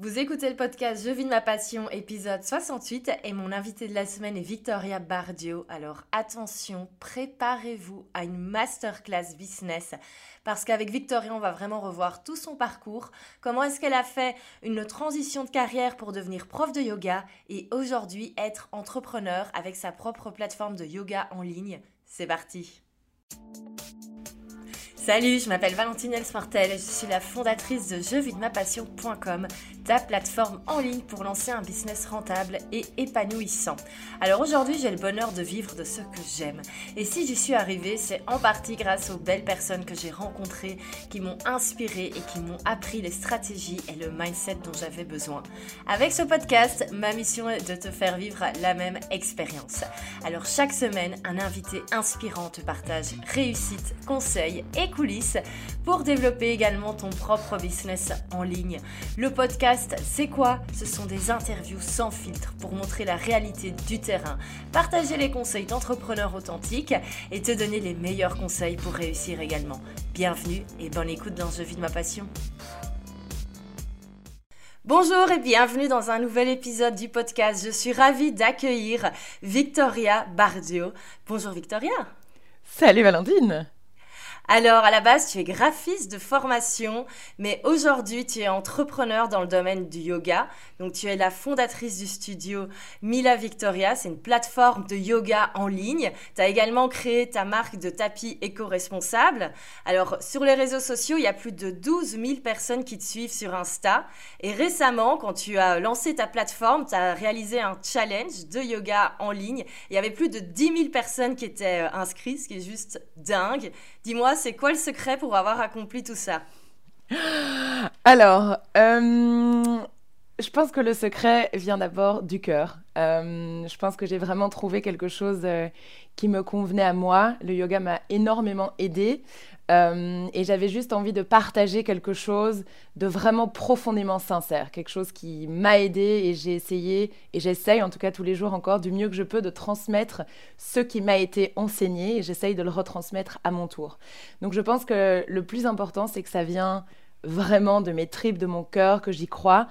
Vous écoutez le podcast Je vis ma passion, épisode 68, et mon invité de la semaine est Victoria Bardio. Alors attention, préparez-vous à une masterclass business, parce qu'avec Victoria, on va vraiment revoir tout son parcours, comment est-ce qu'elle a fait une transition de carrière pour devenir prof de yoga, et aujourd'hui être entrepreneur avec sa propre plateforme de yoga en ligne. C'est parti Salut, je m'appelle Valentine Elsmartel, je suis la fondatrice de jeuxvidemapassion.com, ta plateforme en ligne pour lancer un business rentable et épanouissant. Alors aujourd'hui, j'ai le bonheur de vivre de ce que j'aime. Et si j'y suis arrivée, c'est en partie grâce aux belles personnes que j'ai rencontrées, qui m'ont inspirée et qui m'ont appris les stratégies et le mindset dont j'avais besoin. Avec ce podcast, ma mission est de te faire vivre la même expérience. Alors chaque semaine, un invité inspirant te partage réussite, conseils et coulisses pour développer également ton propre business en ligne. Le podcast, c'est quoi? Ce sont des interviews sans filtre pour montrer la réalité du terrain, partager les conseils d'entrepreneurs authentiques et te donner les meilleurs conseils pour réussir également. Bienvenue et bonne écoute dans Je vis de ma passion. Bonjour et bienvenue dans un nouvel épisode du podcast. Je suis ravie d'accueillir Victoria Bardio. Bonjour Victoria. Salut Valentine. Alors, à la base, tu es graphiste de formation, mais aujourd'hui, tu es entrepreneur dans le domaine du yoga. Donc, tu es la fondatrice du studio Mila Victoria. C'est une plateforme de yoga en ligne. Tu as également créé ta marque de tapis éco-responsable. Alors, sur les réseaux sociaux, il y a plus de 12 000 personnes qui te suivent sur Insta. Et récemment, quand tu as lancé ta plateforme, tu as réalisé un challenge de yoga en ligne. Il y avait plus de 10 000 personnes qui étaient euh, inscrites, ce qui est juste dingue. Dis-moi, c'est quoi le secret pour avoir accompli tout ça Alors, euh, je pense que le secret vient d'abord du cœur. Euh, je pense que j'ai vraiment trouvé quelque chose euh, qui me convenait à moi. Le yoga m'a énormément aidé. Euh, et j'avais juste envie de partager quelque chose de vraiment profondément sincère, quelque chose qui m'a aidé et j'ai essayé, et j'essaye en tout cas tous les jours encore du mieux que je peux de transmettre ce qui m'a été enseigné et j'essaye de le retransmettre à mon tour. Donc je pense que le plus important, c'est que ça vient vraiment de mes tripes, de mon cœur, que j'y crois.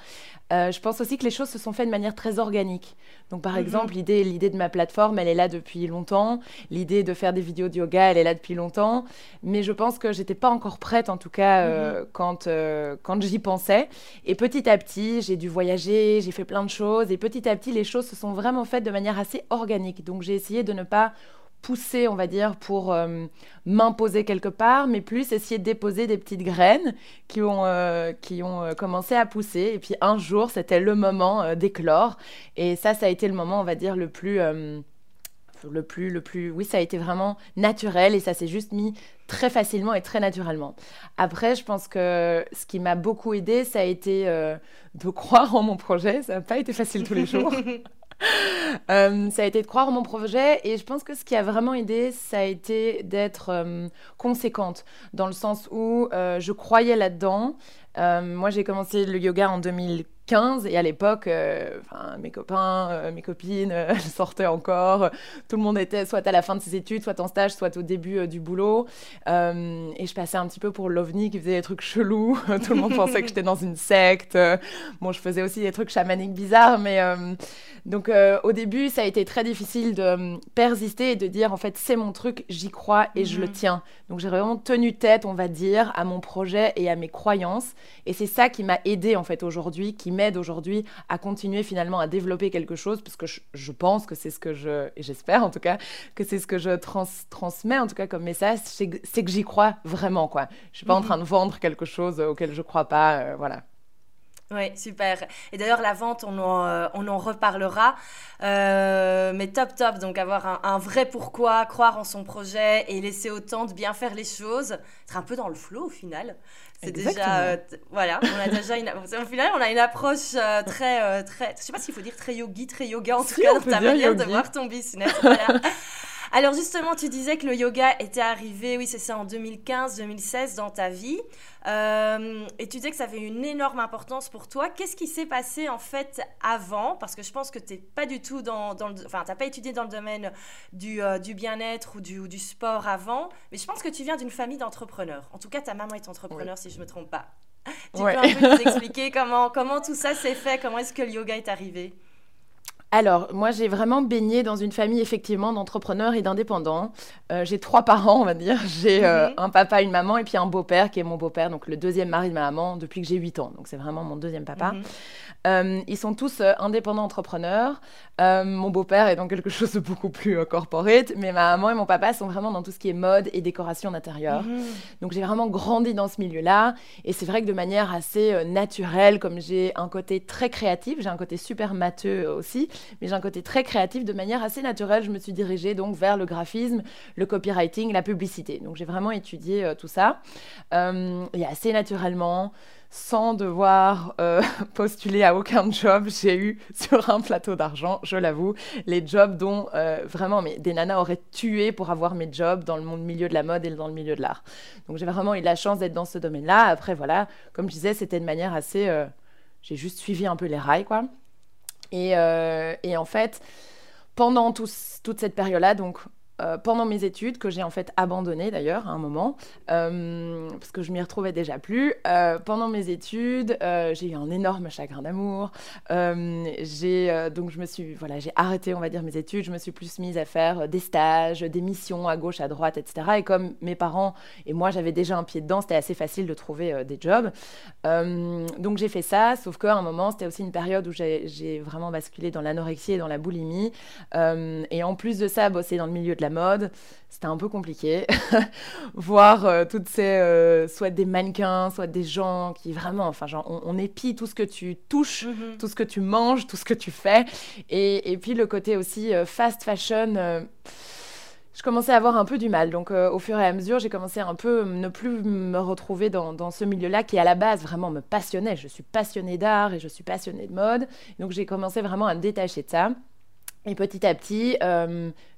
Euh, je pense aussi que les choses se sont faites de manière très organique. Donc, par mhm. exemple, l'idée, l'idée de ma plateforme, elle est là depuis longtemps. L'idée de faire des vidéos de yoga, elle est là depuis longtemps. Mais je pense que j'étais pas encore prête, en tout cas, euh, mhm. quand, euh, quand j'y pensais. Et petit à petit, j'ai dû voyager, j'ai fait plein de choses. Et petit à petit, les choses se sont vraiment faites de manière assez organique. Donc, j'ai essayé de ne pas pousser, on va dire, pour euh, m'imposer quelque part, mais plus essayer de déposer des petites graines qui ont, euh, qui ont euh, commencé à pousser. Et puis un jour, c'était le moment d'éclore. Et ça, ça a été le moment, on va dire, le plus... le plus, le plus, oui, ça a été vraiment naturel et ça s'est juste mis très facilement et très naturellement. Après, je pense que ce qui m'a beaucoup aidé, ça a été de croire en mon projet. Ça n'a pas été facile tous les jours. Euh, ça a été de croire en mon projet et je pense que ce qui a vraiment aidé, ça a été d'être euh, conséquente dans le sens où euh, je croyais là-dedans. moi, j'ai commencé le yoga en 2000 15 et à l'époque, euh, mes copains, euh, mes copines euh, sortaient encore. Tout le monde était soit à la fin de ses études, soit en stage, soit au début du boulot. et je passais un petit peu pour l'ovni qui faisait des trucs chelous. Tout le monde pensait que j'étais dans une secte. Bon, je faisais aussi des trucs chamaniques bizarres, mais donc au début, ça a été très difficile de persister et de dire en fait c'est mon truc, j'y crois et je le mhm. tiens. Donc j'ai vraiment tenu tête, on va dire, à mon projet et à mes croyances. Et c'est ça qui m'a aidé en fait aujourd'hui, qui m'aide aujourd'hui à continuer finalement à développer quelque chose, parce que je, pense que c'est ce que je, et j'espère en tout cas, que c'est ce que je transmets en tout cas comme message, c'est que j'y crois vraiment, quoi. Je suis pas en mhm. train de vendre quelque chose auquel je crois pas, euh, voilà. Oui, super. Et d'ailleurs, la vente, on en, euh, on en reparlera. Euh, mais top, top. Donc, avoir un, vrai pourquoi, croire en son projet et laisser autant de bien faire les choses. Être un peu dans le flow au final. C'est déjà. Euh, voilà, on a déjà une. Au final, on a une approche très, très. Je sais pas s'il faut dire très yogi, très yoga en tout cas, dans ta manière de voir ton business. Voilà. Alors justement, tu disais que le yoga était arrivé, oui c'est ça, en 2015-2016 dans ta vie. Euh, et tu disais que ça avait une énorme importance pour toi. Qu'est-ce qui s'est passé en fait avant? Parce que je pense que tu n'es pas du tout dans, dans le... Enfin, tu n'as pas étudié dans le domaine du, euh, du bien-être ou du, du, sport avant. Mais je pense que tu viens d'une famille d'entrepreneurs. En tout cas, ta maman est entrepreneur si je ne me trompe pas. tu peux un peu nous expliquer comment, comment tout ça s'est fait? Comment est-ce que le yoga est arrivé? Alors, moi, j'ai vraiment baigné dans une famille, effectivement, d'entrepreneurs et d'indépendants. Euh, j'ai trois parents, on va dire. J'ai euh, mhm. un papa, une maman, et puis un beau-père, qui est mon beau-père, donc le deuxième mari de ma maman, depuis que j'ai 8 ans. Donc, c'est vraiment mon deuxième papa. Mhm. Euh, ils sont tous indépendants entrepreneurs. mon beau-père est dans quelque chose de beaucoup plus corporate, mais ma maman et mon papa sont vraiment dans tout ce qui est mode et décoration d'intérieur. Mhm. Donc, j'ai vraiment grandi dans ce milieu-là. Et c'est vrai que de manière assez naturelle, comme j'ai un côté très créatif, j'ai un côté super matheux aussi, mais j'ai un côté très créatif. De manière assez naturelle, je me suis dirigée donc vers le graphisme, le copywriting, la publicité. Donc j'ai vraiment étudié euh, tout ça. Euh, et assez naturellement, sans devoir euh, postuler à aucun job, j'ai eu sur un plateau d'argent, je l'avoue, les jobs dont vraiment mais des nanas auraient tué pour avoir mes jobs dans le milieu de la mode et dans le milieu de l'art. Donc j'ai vraiment eu la chance d'être dans ce domaine-là. Après voilà, comme je disais, c'était de manière assez... j'ai juste suivi un peu les rails, quoi. Euh, et, en fait, pendant toute cette période-là, donc euh, pendant mes études, que j'ai en fait abandonné d'ailleurs à un moment, euh, parce que je m'y retrouvais déjà plus. Euh, pendant mes études, j'ai eu un énorme chagrin d'amour. j'ai donc je me suis voilà, j'ai arrêté on va dire mes études. Je me suis plus mise à faire des stages, des missions à gauche, à droite, etc. Et comme mes parents et moi j'avais déjà un pied dedans, c'était assez facile de trouver des jobs. donc j'ai fait ça, sauf qu'à un moment c'était aussi une période où j'ai vraiment basculé dans l'anorexie et dans la boulimie. et en plus de ça, bosser dans le milieu de la mode, c'était un peu compliqué. Voir euh, toutes ces, euh, soit des mannequins, soit des gens qui vraiment, enfin, genre, on, épie tout ce que tu touches, mhm. tout ce que tu manges, tout ce que tu fais. Et, et puis le côté aussi euh, fast fashion je commençais à avoir un peu du mal. Donc, au fur et à mesure, j'ai commencé à un peu ne plus me retrouver dans, dans ce milieu-là qui, à la base, vraiment me passionnait. Je suis passionnée d'art et je suis passionnée de mode. Donc, j'ai commencé vraiment à me détacher de ça. Et petit à petit,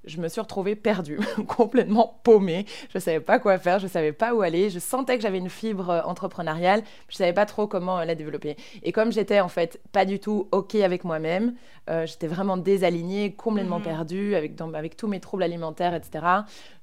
je me suis retrouvée perdue, complètement paumée. Je ne savais pas quoi faire, je ne savais pas où aller. Je sentais que j'avais une fibre euh, entrepreneuriale, je ne savais pas trop comment la développer. Et comme j'étais en fait pas du tout OK avec moi-même, euh, j'étais vraiment désalignée, complètement mhm. perdue, avec, avec tous mes troubles alimentaires, etc.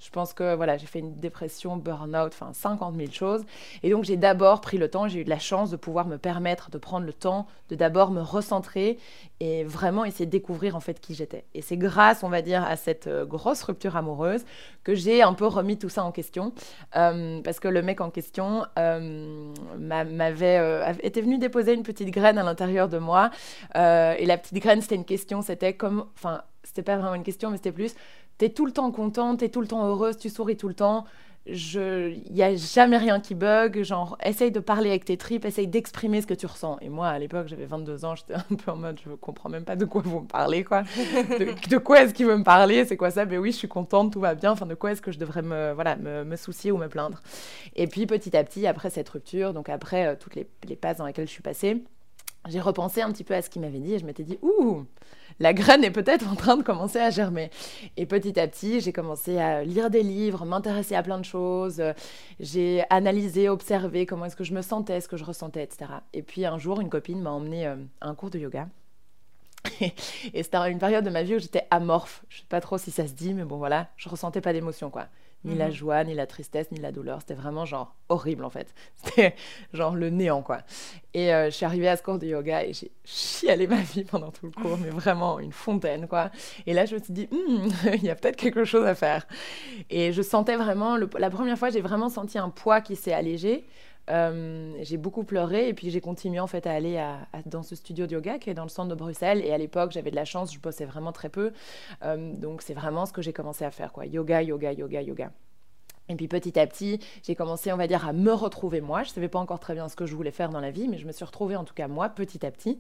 Je pense que voilà, j'ai fait une dépression, burn-out, enfin 50 000 choses. Et donc j'ai d'abord pris le temps, j'ai eu de la chance de pouvoir me permettre de prendre le temps de d'abord me recentrer et vraiment essayer de découvrir en fait qui j'étais. Et c'est grâce, on va dire, à cette euh, grosse rupture amoureuse que j'ai un peu remis tout ça en question. Euh, parce que le mec en question euh, m'avait était venu déposer une petite graine à l'intérieur de moi. et la petite graine, c'était une question, c'était comme... Enfin, c'était pas vraiment une question, mais c'était plus... T'es tout le temps contente, t'es tout le temps heureuse, tu souris tout le temps il n'y a jamais rien qui bug. Genre, essaye de parler avec tes tripes, essaye d'exprimer ce que tu ressens. Et moi, à l'époque, j'avais 22 ans, j'étais un peu en mode, je comprends même pas de quoi vous me parlez, quoi. De, quoi est-ce qu'il veut me parler C'est quoi ça? Ben oui, je suis contente, tout va bien. Enfin, de quoi est-ce que je devrais me, voilà, me, soucier ou me plaindre? Et puis, petit à petit, après cette rupture, donc après euh, toutes les, les passes dans lesquelles je suis passée, j'ai repensé un petit peu à ce qu'il m'avait dit et je m'étais dit, ouh la graine est peut-être en train de commencer à germer. Et petit à petit, j'ai commencé à lire des livres, m'intéresser à plein de choses. J'ai analysé, observé comment est-ce que je me sentais, ce que je ressentais, etc. Et puis un jour, une copine m'a emmené euh, à un cours de yoga. et c'était une période de ma vie où j'étais amorphe. Je sais pas trop si ça se dit, mais bon voilà, je ressentais pas d'émotion quoi ni la mhm. joie, ni la tristesse, ni la douleur. C'était vraiment genre horrible en fait. C'était genre le néant quoi. Et euh, je suis arrivée à ce cours de yoga et j'ai chialé ma vie pendant tout le cours, mais vraiment une fontaine quoi. Et là je me suis dit, hmm, il y a peut-être quelque chose à faire. Et je sentais vraiment, la première fois j'ai vraiment senti un poids qui s'est allégé. Euh, j'ai beaucoup pleuré et puis j'ai continué en fait à aller dans ce studio de yoga qui est dans le centre de Bruxelles. Et à l'époque j'avais de la chance, je bossais vraiment très peu. Euh, donc c'est vraiment ce que j'ai commencé à faire quoi, yoga, yoga, yoga, yoga. Et puis petit à petit, j'ai commencé, on va dire, à me retrouver moi. Je ne savais pas encore très bien ce que je voulais faire dans la vie, mais je me suis retrouvée en tout cas moi, petit à petit.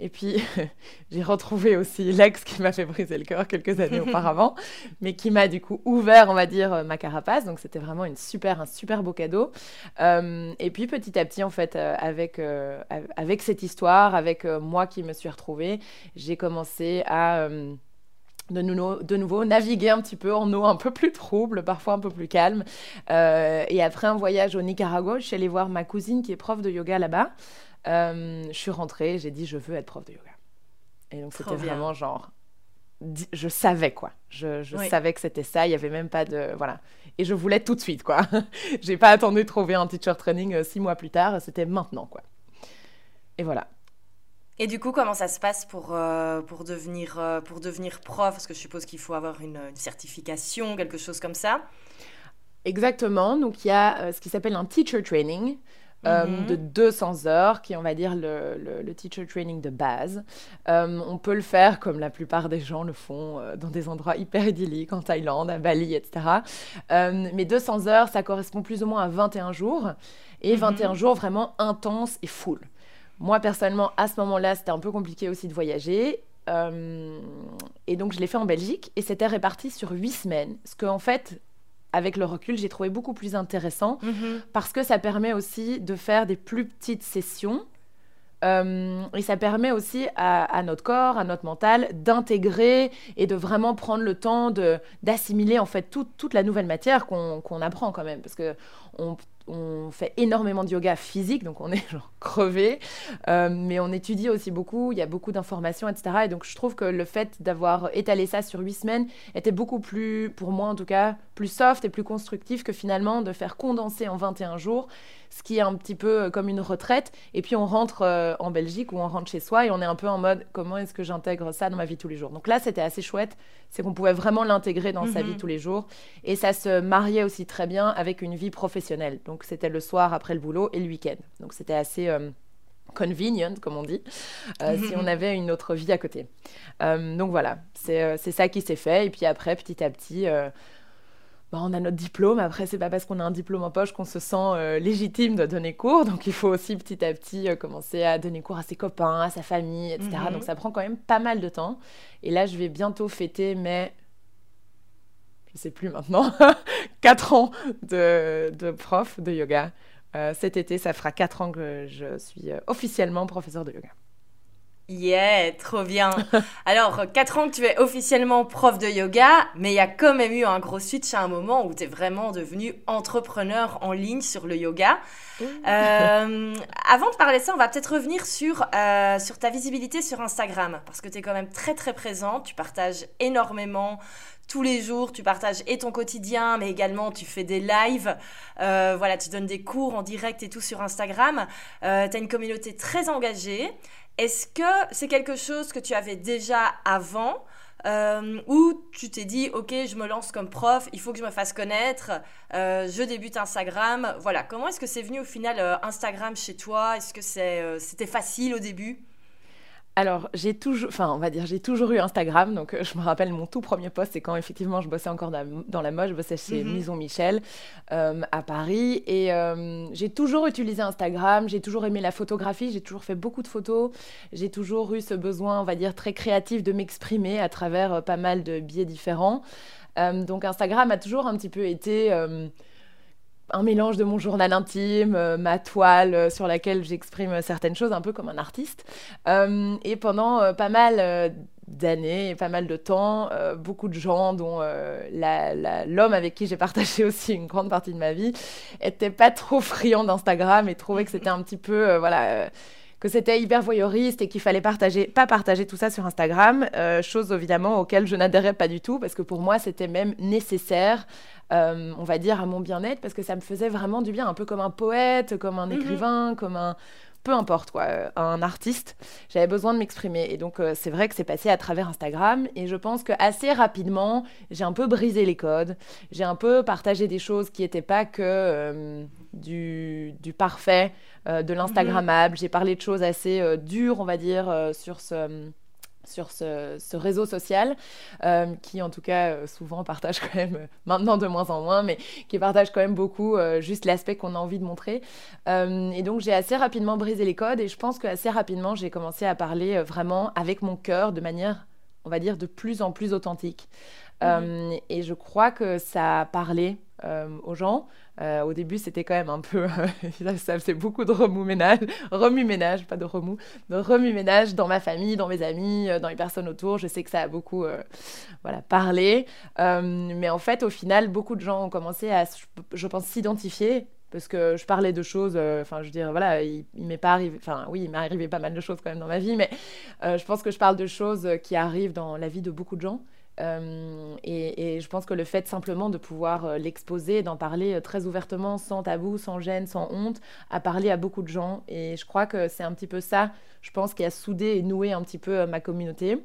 Et puis j'ai retrouvé aussi l'ex qui m'a fait briser le cœur quelques années auparavant, mais qui m'a du coup ouvert, on va dire, euh, ma carapace. Donc c'était vraiment une super, un super beau cadeau. Euh, et puis petit à petit, en fait, euh, avec, avec cette histoire, avec moi qui me suis retrouvée, j'ai commencé à de, nouveau, de nouveau naviguer un petit peu en eau un peu plus trouble, parfois un peu plus calme. Euh, et après un voyage au Nicaragua, je suis allée voir ma cousine qui est prof de yoga là-bas. Euh, je suis rentrée, j'ai dit je veux être prof de yoga. Et donc c'était vraiment genre, je savais quoi. Je, je savais que c'était ça. Il y avait même pas de voilà. et je voulais tout de suite, quoi. J'ai pas attendu de trouver un teacher training six mois plus tard, c'était maintenant, quoi. Et voilà. Et du coup, comment ça se passe pour, pour, devenir, pour devenir prof? Parce que je suppose qu'il faut avoir une, une certification, quelque chose comme ça. Exactement. Donc, il y a ce qui s'appelle un teacher training. Euh, mhm. de 200 heures, qui est, on va dire, le, le, teacher training de base. Euh, on peut le faire comme la plupart des gens le font euh, dans des endroits hyper idylliques, en Thaïlande, à Bali, etc. mais 200 heures, ça correspond plus ou moins à 21 jours, et 21 mhm. jours vraiment intenses et full. Moi, personnellement, à ce moment-là, c'était un peu compliqué aussi de voyager. et donc, je l'ai fait en Belgique, et c'était réparti sur 8 semaines. Ce qu'en en fait, avec le recul, j'ai trouvé beaucoup plus intéressant mhm. parce que ça permet aussi de faire des plus petites sessions. Euh, et ça permet aussi à, notre corps, à notre mental, d'intégrer et de vraiment prendre le temps d'assimiler en fait toute la nouvelle matière qu'on apprend quand même. Parce que on, on fait énormément de yoga physique, donc on est genre crevé, euh, mais on étudie aussi beaucoup, il y a beaucoup d'informations, etc. Et donc je trouve que le fait d'avoir étalé ça sur huit semaines était beaucoup plus, pour moi en tout cas, plus soft et plus constructif que finalement de faire condenser en 21 jours ce qui est un petit peu euh, comme une retraite. Et puis on rentre euh, en Belgique ou on rentre chez soi et on est un peu en mode comment est-ce que j'intègre ça dans ma vie tous les jours? Donc là, c'était assez chouette. C'est qu'on pouvait vraiment l'intégrer dans sa vie mhm. tous les jours. Et ça se mariait aussi très bien avec une vie professionnelle. Donc c'était le soir après le boulot et le week-end. Donc c'était assez. Euh, convenient, comme on dit, si on avait une autre vie à côté. donc voilà, c'est ça qui s'est fait. Et puis après, petit à petit, bah, on a notre diplôme. Après, c'est pas parce qu'on a un diplôme en poche qu'on se sent euh, légitime de donner cours. Donc, il faut aussi petit à petit euh, commencer à donner cours à ses copains, à sa famille, etc. Mhm. Donc, ça prend quand même pas mal de temps. Et là, je vais bientôt fêter mes. Je sais plus maintenant, 4 ans de, de, prof de yoga. Euh, cet été, ça fera 4 ans que je suis officiellement professeur de yoga. Yeah, trop bien. Alors, 4 ans que tu es officiellement prof de yoga, mais il y a quand même eu un gros switch à un moment où tu es vraiment devenu entrepreneur en ligne sur le yoga. Euh, avant de parler de ça, on va peut-être revenir sur, euh, sur ta visibilité sur Instagram, parce que tu es quand même très très présente, tu partages énormément tous les jours, tu partages et ton quotidien, mais également tu fais des lives, euh, voilà, tu donnes des cours en direct et tout sur Instagram. tu as une communauté très engagée. Est-ce que c'est quelque chose que tu avais déjà avant euh, ou tu t'es dit, ok, je me lance comme prof, il faut que je me fasse connaître, euh, je débute Instagram. Voilà, comment est-ce que c'est venu au final euh, Instagram chez toi? Est-ce que c'était facile au début? Alors, j'ai toujours, enfin, on va dire, j'ai toujours eu Instagram. Donc, euh, je me rappelle mon tout premier post, c'est quand effectivement je bossais encore dans la mode, je bossais chez mhm. Maison Michel euh, à Paris. Et euh, j'ai toujours utilisé Instagram, j'ai toujours aimé la photographie, j'ai toujours fait beaucoup de photos. J'ai toujours eu ce besoin, on va dire, très créatif de m'exprimer à travers pas mal de biais différents. donc, Instagram a toujours un petit peu été un mélange de mon journal intime, euh, ma toile euh, sur laquelle j'exprime certaines choses, un peu comme un artiste. Euh, et pendant pas mal d'années pas mal de temps, beaucoup de gens, dont l'homme avec qui j'ai partagé aussi une grande partie de ma vie, n'étaient pas trop friands d'Instagram et trouvaient que c'était un petit peu, voilà que c'était hyper voyeuriste et qu'il fallait partager, pas partager tout ça sur Instagram, chose évidemment auquel je n'adhérais pas du tout parce que pour moi c'était même nécessaire euh, on va dire, à mon bien-être, parce que ça me faisait vraiment du bien, un peu comme un poète, comme un mhm. écrivain, comme un peu importe quoi, euh, un artiste, j'avais besoin de m'exprimer. Et donc euh, c'est vrai que c'est passé à travers Instagram et je pense que assez rapidement, j'ai un peu brisé les codes, j'ai un peu partagé des choses qui n'étaient pas que du, parfait, de l'instagrammable. Mhm. J'ai parlé de choses assez dures, on va dire, sur ce sur ce, réseau social, euh, qui en tout cas euh, souvent partage quand même, euh, maintenant de moins en moins, mais qui partage quand même beaucoup juste l'aspect qu'on a envie de montrer. et donc j'ai assez rapidement brisé les codes et je pense qu'assez rapidement j'ai commencé à parler vraiment avec mon cœur de manière, on va dire, de plus en plus authentique. Mhm. et je crois que ça a parlé aux gens. Euh, au début, c'était quand même un peu. ça faisait beaucoup de remue-ménage, remue-ménage, pas de remous, de remue-ménage dans ma famille, dans mes amis, euh, dans les personnes autour. Je sais que ça a beaucoup euh, voilà, parlé. mais en fait, au final, beaucoup de gens ont commencé à, je pense, s'identifier parce que je parlais de choses, enfin, je veux dire, voilà, il, il m'est pas arrivé, enfin, oui, il m'est arrivé pas mal de choses quand même dans ma vie, mais je pense que je parle de choses qui arrivent dans la vie de beaucoup de gens et, je pense que le fait simplement de pouvoir l'exposer, d'en parler très ouvertement, sans tabou, sans gêne, sans honte, a parlé à beaucoup de gens. Et je crois que c'est un petit peu ça, je pense, qui a soudé et noué un petit peu ma communauté.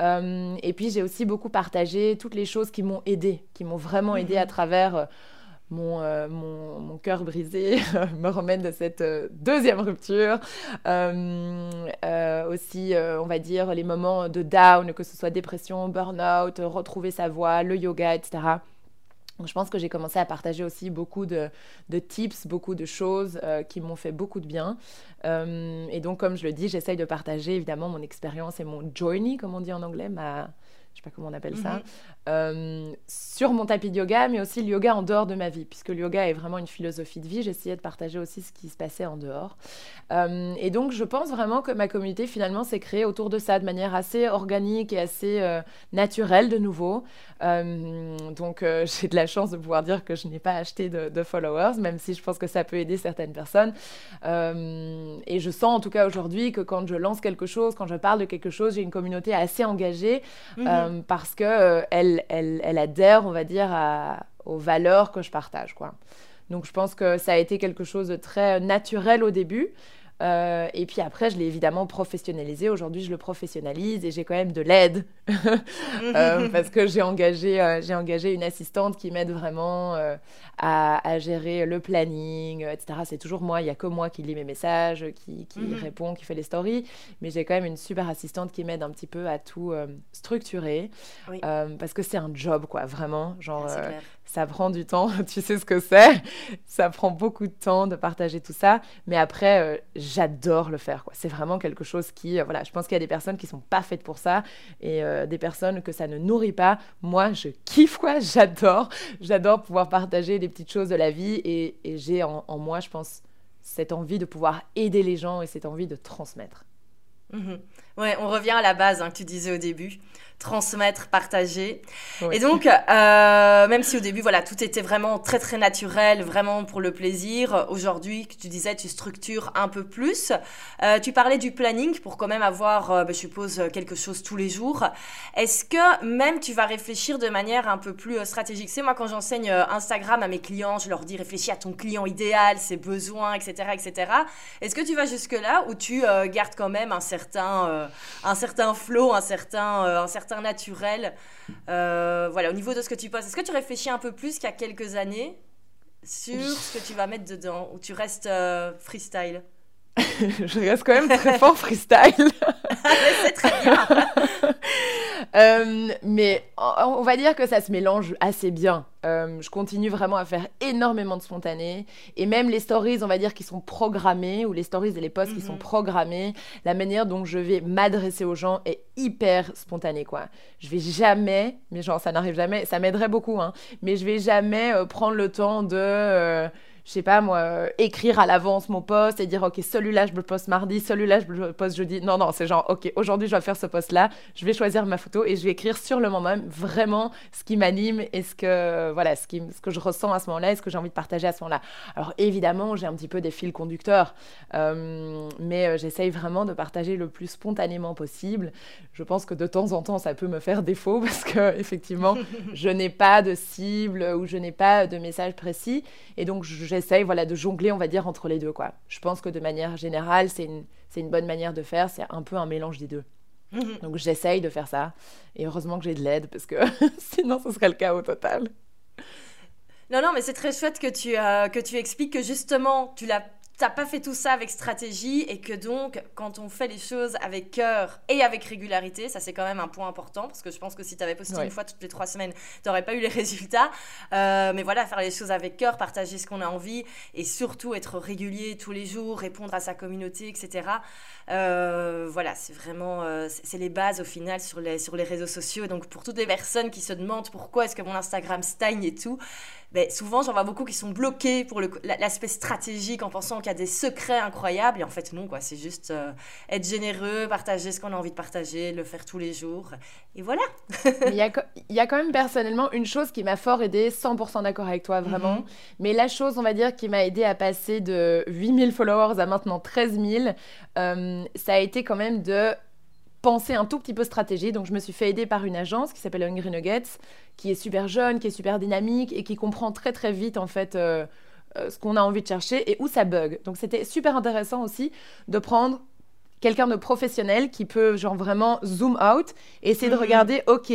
et puis j'ai aussi beaucoup partagé toutes les choses qui m'ont aidé, qui m'ont vraiment aidé à mhm. Euh, mon, mon, cœur brisé me remène de cette euh, deuxième rupture. Euh, aussi, on va dire, les moments de down, que ce soit dépression, burn-out, retrouver sa voix, le yoga, etc. Je pense que j'ai commencé à partager aussi beaucoup de, de tips, beaucoup de choses qui m'ont fait beaucoup de bien. et donc, comme je le dis, j'essaye de partager évidemment mon expérience et mon journey, comme on dit en anglais, ma, je sais pas comment on appelle ça, mhm. Euh, sur mon tapis de yoga, mais aussi le yoga en dehors de ma vie, puisque le yoga est vraiment une philosophie de vie. J'essayais de partager aussi ce qui se passait en dehors. Euh, et donc, je pense vraiment que ma communauté, finalement, s'est créée autour de ça de manière assez organique et assez euh, naturelle de nouveau. donc, j'ai de la chance de pouvoir dire que je n'ai pas acheté de, de, followers, même si je pense que ça peut aider certaines personnes. et je sens en tout cas aujourd'hui que quand je lance quelque chose, quand je parle de quelque chose, j'ai une communauté assez engagée. Mhm. Euh, parce que euh, elle, adhère, on va dire, aux valeurs que je partage. Quoi. Donc je pense que ça a été quelque chose de très naturel au début. Euh, et puis après, je l'ai évidemment professionnalisé. Aujourd'hui, je le professionnalise et j'ai quand même de l'aide euh, parce que j'ai engagé, euh, j'ai engagé une assistante qui m'aide vraiment à, à, gérer le planning, etc. C'est toujours moi, il n'y a que moi qui lis mes messages, qui, qui mhm. répond, qui fait les stories. Mais j'ai quand même une super assistante qui m'aide un petit peu à tout structurer parce que c'est un job, quoi, vraiment. Genre, ah, ça prend du temps, tu sais ce que c'est. Ça prend beaucoup de temps de partager tout ça. Mais après, euh, j'adore le faire. C'est vraiment quelque chose qui, euh, voilà, je pense qu'il y a des personnes qui sont pas faites pour ça et euh, des personnes que ça ne nourrit pas. Moi, je kiffe, quoi. J'adore. J'adore pouvoir partager des petites choses de la vie et, j'ai en, moi, je pense, cette envie de pouvoir aider les gens et cette envie de transmettre. Mhm. Ouais, on revient à la base hein, que tu disais au début transmettre, partager. Et donc, euh, même si au début, voilà, tout était vraiment très très naturel, vraiment pour le plaisir, aujourd'hui, tu disais, tu structures un peu plus. Euh, tu parlais du planning pour quand même avoir, euh, ben, je suppose, quelque chose tous les jours. Est-ce que même tu vas réfléchir de manière un peu plus stratégique? C'est moi quand j'enseigne Instagram à mes clients, je leur dis réfléchis à ton client idéal, ses besoins, etc., etc. Est-ce que tu vas jusque là ou tu gardes quand même un certain, un certain flow, un certain, un certain naturel. Euh, voilà, au niveau de ce que tu poses, est-ce que tu réfléchis un peu plus qu'il y a quelques années sur ce que tu vas mettre dedans ou tu restes euh, freestyle? Je reste quand même très fort freestyle. C'est très bien. Euh, mais on va dire que ça se mélange assez bien. Euh, je continue vraiment à faire énormément de spontané. Et même les stories, on va dire, qui sont programmées, ou les stories et les posts qui sont mhm. programmés, la manière dont je vais m'adresser aux gens est hyper spontanée, quoi. Je vais jamais, mais genre, ça n'arrive jamais, ça m'aiderait beaucoup, hein, mais je vais jamais euh, prendre le temps de je sais pas moi, euh, écrire à l'avance mon poste et dire ok celui-là je le poste mardi, celui-là je le poste jeudi. Non non, c'est genre ok aujourd'hui je vais faire ce poste-là, je vais choisir ma photo et je vais écrire sur le moment même vraiment ce qui m'anime et ce que voilà ce, qui, ce que je ressens à ce moment-là et ce que j'ai envie de partager à ce moment-là. Alors évidemment j'ai un petit peu des fils conducteurs, euh, mais euh, j'essaye vraiment de partager le plus spontanément possible. Je pense que de temps en temps ça peut me faire défaut parce que effectivement je n'ai pas de cible ou je n'ai pas de message précis et donc je j'essaye voilà, de jongler, on va dire, entre les deux. Quoi. Je pense que de manière générale, c'est une, une bonne manière de faire. C'est un peu un mélange des deux. Mhm. Donc j'essaye de faire ça. Et heureusement que j'ai de l'aide, parce que sinon ce serait le chaos total. Non, non, mais c'est très chouette que tu, euh, que tu expliques que justement, tu l'as t'as pas fait tout ça avec stratégie et que donc quand on fait les choses avec cœur et avec régularité, ça c'est quand même un point important parce que je pense que si tu avais posté une fois toutes les trois semaines, tu n'aurais pas eu les résultats. Euh, mais voilà, faire les choses avec cœur, partager ce qu'on a envie et surtout être régulier tous les jours, répondre à sa communauté, etc. Euh, voilà, c'est vraiment euh, c'est les bases au final sur les, sur les réseaux sociaux. Donc pour toutes les personnes qui se demandent pourquoi est-ce que mon Instagram stagne et tout, ben, souvent j'en vois beaucoup qui sont bloqués pour l'aspect stratégique en pensant qu'il y a des secrets incroyables. Et en fait, non, quoi. C'est juste euh, être généreux, partager ce qu'on a envie de partager, le faire tous les jours. Et voilà. Il y, a, y a quand même personnellement une chose qui m'a fort aidé, 100% d'accord avec toi, vraiment. Mhm. Mais la chose, on va dire, qui m'a aidé à passer de 8000 followers à maintenant 13 000, euh, ça a été quand même de penser un tout petit peu stratégie. Donc, je me suis fait aider par une agence qui s'appelle Hungry Nuggets, qui est super jeune, qui est super dynamique et qui comprend très très vite en fait euh, euh, ce qu'on a envie de chercher et où ça bug. Donc, c'était super intéressant aussi de prendre quelqu'un de professionnel qui peut genre vraiment zoom out et essayer de mhm. regarder, ok,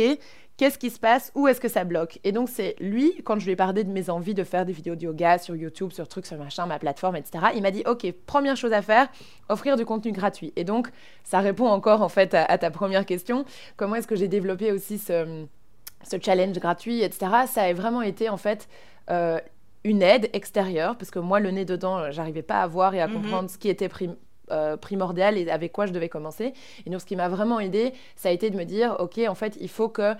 qu'est-ce qui se passe, où est-ce que ça bloque. Et donc c'est lui, quand je lui ai parlé de mes envies de faire des vidéos de yoga sur YouTube, sur trucs, sur machin, ma plateforme, etc., il m'a dit, ok, première chose à faire, offrir du contenu gratuit. Et donc ça répond encore en fait à, ta première question, comment est-ce que j'ai développé aussi ce, ce, challenge gratuit, etc. Ça a vraiment été en fait... Euh, une aide extérieure, parce que moi, le nez dedans, j'arrivais pas à voir et à mhm. comprendre ce qui était euh, primordial et avec quoi je devais commencer. Et donc, ce qui m'a vraiment aidé, ça a été de me dire, OK, en fait, il faut que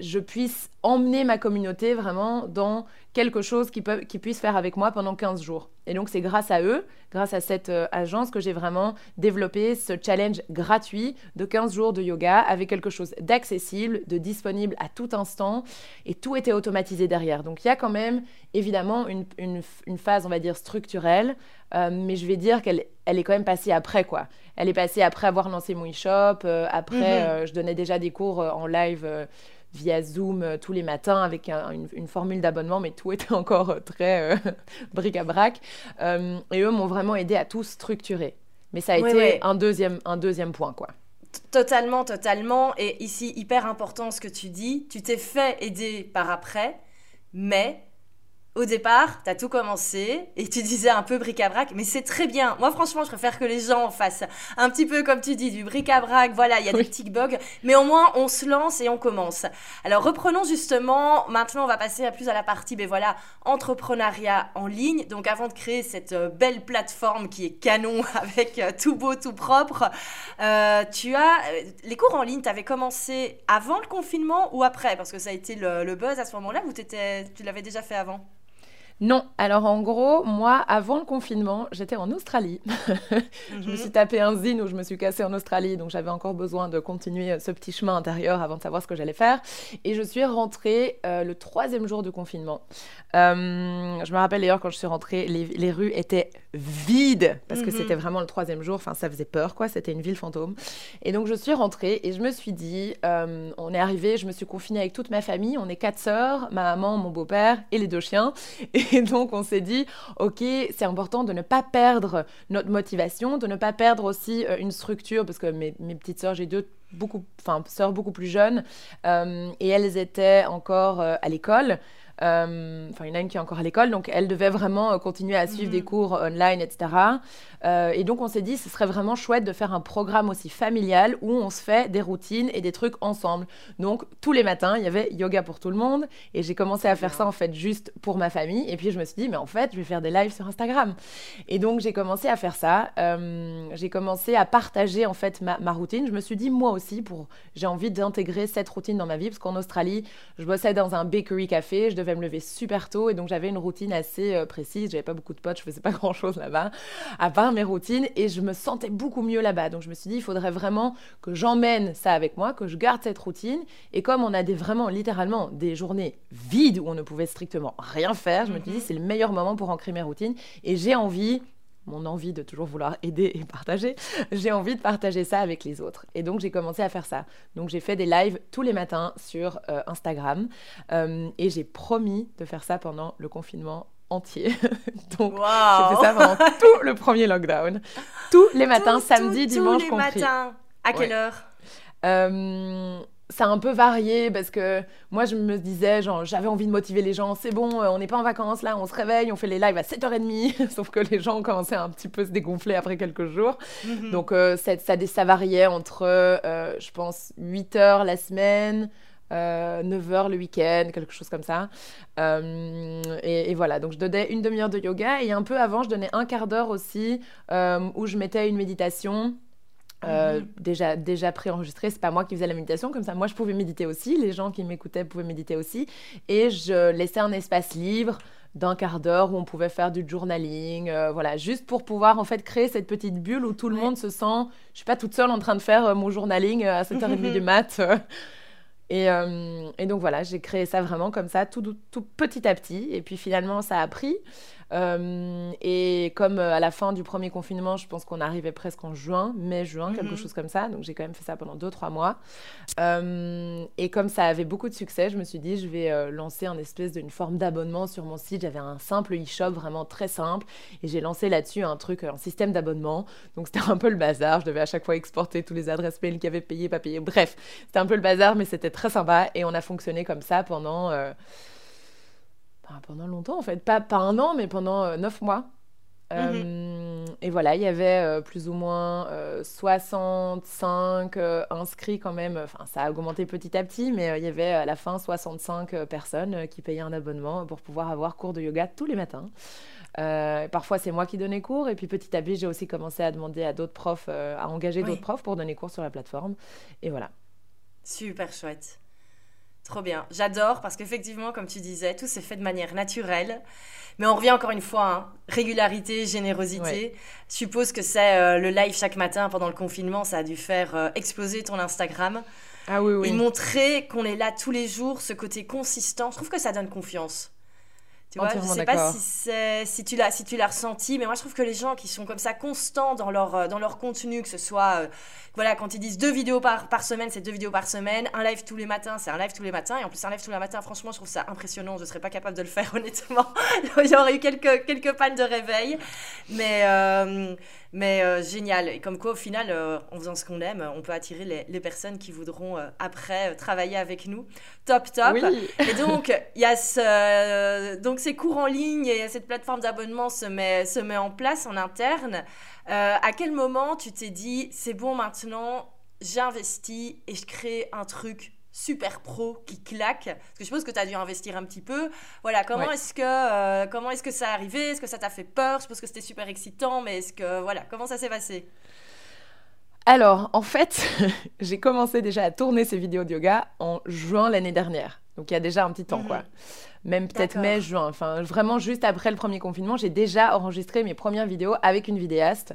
je puisse emmener ma communauté vraiment dans quelque chose qu'ils qu puissent faire avec moi pendant 15 jours. Et donc c'est grâce à eux, grâce à cette euh, agence que j'ai vraiment développé ce challenge gratuit de 15 jours de yoga avec quelque chose d'accessible, de disponible à tout instant et tout était automatisé derrière. Donc il y a quand même évidemment une, une, phase, on va dire, structurelle, euh, mais je vais dire qu'elle elle est quand même passée après quoi. Elle est passée après avoir lancé mon e-shop, euh, après mhm. je donnais déjà des cours en live via Zoom euh, tous les matins avec une, formule d'abonnement, mais tout était encore euh, très euh, bric-à-brac. et eux m'ont vraiment aidé à tout structurer. Mais ça a été Un, deuxième, un deuxième point, quoi. Totalement, totalement. Et ici, hyper important ce que tu dis. Tu t'es fait aider par après, mais au départ, tu as tout commencé et tu disais un peu bric-à-brac, mais c'est très bien. Moi, franchement, je préfère que les gens fassent un petit peu, comme tu dis, du bric-à-brac. Voilà, il y a des petits bugs, mais au moins, on se lance et on commence. Alors, reprenons justement. Maintenant, on va passer à plus à la partie, ben voilà, entrepreneuriat en ligne. Donc, avant de créer cette euh, belle plateforme qui est canon avec euh, tout beau, tout propre, euh, tu as les cours en ligne, tu avais commencé avant le confinement ou après? Parce que ça a été le, le buzz à ce moment-là ou tu l'avais déjà fait avant? Non, alors en gros, moi, avant le confinement, j'étais en Australie. je me mhm. suis tapé un zine où je me suis cassée en Australie, donc j'avais encore besoin de continuer ce petit chemin intérieur avant de savoir ce que j'allais faire. Et je suis rentrée euh, le troisième jour du confinement. Euh, je me rappelle d'ailleurs quand je suis rentrée, les, rues étaient vides parce que mhm. c'était vraiment le troisième jour. Enfin, ça faisait peur, quoi. C'était une ville fantôme. Et donc je suis rentrée et je me suis dit, euh, on est arrivé, je me suis confinée avec toute ma famille. On est quatre sœurs, ma maman, mon beau-père et les deux chiens. Et et donc, on s'est dit, OK, c'est important de ne pas perdre notre motivation, de ne pas perdre aussi euh, une structure, parce que mes, petites sœurs, j'ai deux beaucoup, enfin, sœurs beaucoup plus jeunes, euh, et elles étaient encore euh, à l'école. Euh, enfin, il y en a une qui est encore à l'école, donc elle devait vraiment euh, continuer à suivre des mhm. cours online, etc. Euh, et donc, on s'est dit, ce serait vraiment chouette de faire un programme aussi familial où on se fait des routines et des trucs ensemble. Donc, tous les matins, il y avait yoga pour tout le monde. Et j'ai commencé à faire ça, en fait, juste pour ma famille. Et puis, je me suis dit, mais en fait, je vais faire des lives sur Instagram. Et donc, j'ai commencé à faire ça. j'ai commencé à partager, en fait, ma, ma, routine. Je me suis dit, moi aussi, pour j'ai envie d'intégrer cette routine dans ma vie. Parce qu'en Australie, je bossais dans un bakery café. Je devais me lever super tôt et donc j'avais une routine assez euh, précise. J'avais pas beaucoup de potes, je faisais pas grand chose là-bas, à part mes routines et je me sentais beaucoup mieux là-bas. Donc je me suis dit, il faudrait vraiment que j'emmène ça avec moi, que je garde cette routine. Et comme on a des vraiment littéralement des journées vides où on ne pouvait strictement rien faire, je me suis dit, mhm. c'est le meilleur moment pour ancrer mes routines et j'ai envie mon envie de toujours vouloir aider et partager, j'ai envie de partager ça avec les autres. Et donc j'ai commencé à faire ça. Donc j'ai fait des lives tous les matins sur euh, Instagram euh, et j'ai promis de faire ça pendant le confinement entier. donc j'ai fait ça pendant tout le premier lockdown. Tous les matins, samedi, dimanche tous les matins. À quelle heure? Euh, ça a un peu varié parce que moi je me disais genre j'avais envie de motiver les gens c'est bon euh, on n'est pas en vacances là on se réveille on fait les lives à 7h30 sauf que les gens ont commencé à un petit peu se dégonfler après quelques jours mhm. donc euh, ça, ça, variait entre euh, je pense 8h la semaine 9h le week-end, quelque chose comme ça. et, voilà, donc je donnais une demi-heure de yoga et un peu avant, je donnais un quart d'heure aussi où je mettais une méditation euh, mhm. déjà, déjà préenregistré, c'est pas moi qui faisais la méditation, comme ça moi je pouvais méditer aussi, les gens qui m'écoutaient pouvaient méditer aussi, et je laissais un espace libre d'un quart d'heure où on pouvait faire du journaling, euh, voilà, juste pour pouvoir en fait créer cette petite bulle où tout le monde se sent, je suis pas toute seule en train de faire euh, mon journaling à 7h30 du mat Et, et donc voilà, j'ai créé ça vraiment comme ça, tout, tout petit à petit. Et puis finalement, ça a pris. Euh, et comme euh, à la fin du premier confinement, je pense qu'on arrivait presque en juin, mai-juin, quelque mhm. chose comme ça. Donc j'ai quand même fait ça pendant 2-3 mois. Euh, et comme ça avait beaucoup de succès, je me suis dit, je vais lancer un espèce d'une forme d'abonnement sur mon site. J'avais un simple e-shop vraiment très simple. Et j'ai lancé là-dessus un truc, un système d'abonnement. Donc c'était un peu le bazar. Je devais à chaque fois exporter tous les adresses mail qui avaient payé, pas payé. Bref, c'était un peu le bazar, mais c'était très sympa. Et on a fonctionné comme ça pendant pendant longtemps en fait, pas, pas un an, mais pendant euh, neuf mois. Mhm. Euh, et voilà, il y avait euh, plus ou moins 65 inscrits quand même. Enfin, ça a augmenté petit à petit, mais il y avait à la fin 65 personnes qui payaient un abonnement pour pouvoir avoir cours de yoga tous les matins. parfois, c'est moi qui donnais cours. Et puis petit à petit, j'ai aussi commencé à demander à d'autres profs, à engager d'autres profs pour donner cours sur la plateforme. Et voilà. Super chouette. Trop bien. J'adore parce qu'effectivement, comme tu disais, tout s'est fait de manière naturelle. Mais on revient encore une fois, hein, régularité, générosité. Je suppose que c'est euh, le live chaque matin pendant le confinement, ça a dû faire euh, exploser ton Instagram. Ah oui, oui. Et montrer qu'on est là tous les jours, ce côté consistant. Je trouve que ça donne confiance. Tu vois, je sais pas si, si tu l'as si tu l'as ressenti, mais moi je trouve que les gens qui sont comme ça constants dans leur euh, dans leur contenu, que ce soit voilà, quand ils disent deux vidéos par, par semaine, c'est deux vidéos par semaine. Un live tous les matins, c'est un live tous les matins. Et en plus, un live tous les matins, franchement, je trouve ça impressionnant. Je ne serais pas capable de le faire, honnêtement. Il y aurait eu quelques, quelques pannes de réveil. Mais, euh, mais euh, génial. Et comme quoi, au final, euh, en faisant ce qu'on aime, on peut attirer les, les personnes qui voudront après travailler avec nous. Top, top. Et donc, il y a ce, donc ces cours en ligne et cette plateforme d'abonnement se met, se met en place en interne. Euh, à quel moment tu t'es dit, c'est bon maintenant, j'investis et je crée un truc super pro qui claque? Parce que je suppose que tu as dû investir un petit peu. Voilà, comment est-ce que euh, comment est-ce que ça arrivé? Est-ce que ça t'a fait peur? Je suppose que c'était super excitant, mais est-ce que voilà, comment ça s'est passé? Alors, en fait, j'ai commencé déjà à tourner ces vidéos de yoga en juin l'année dernière. Donc il y a déjà un petit temps, quoi. Mhm même peut-être mai, juin. Enfin, vraiment juste après le premier confinement, j'ai déjà enregistré mes premières vidéos avec une vidéaste.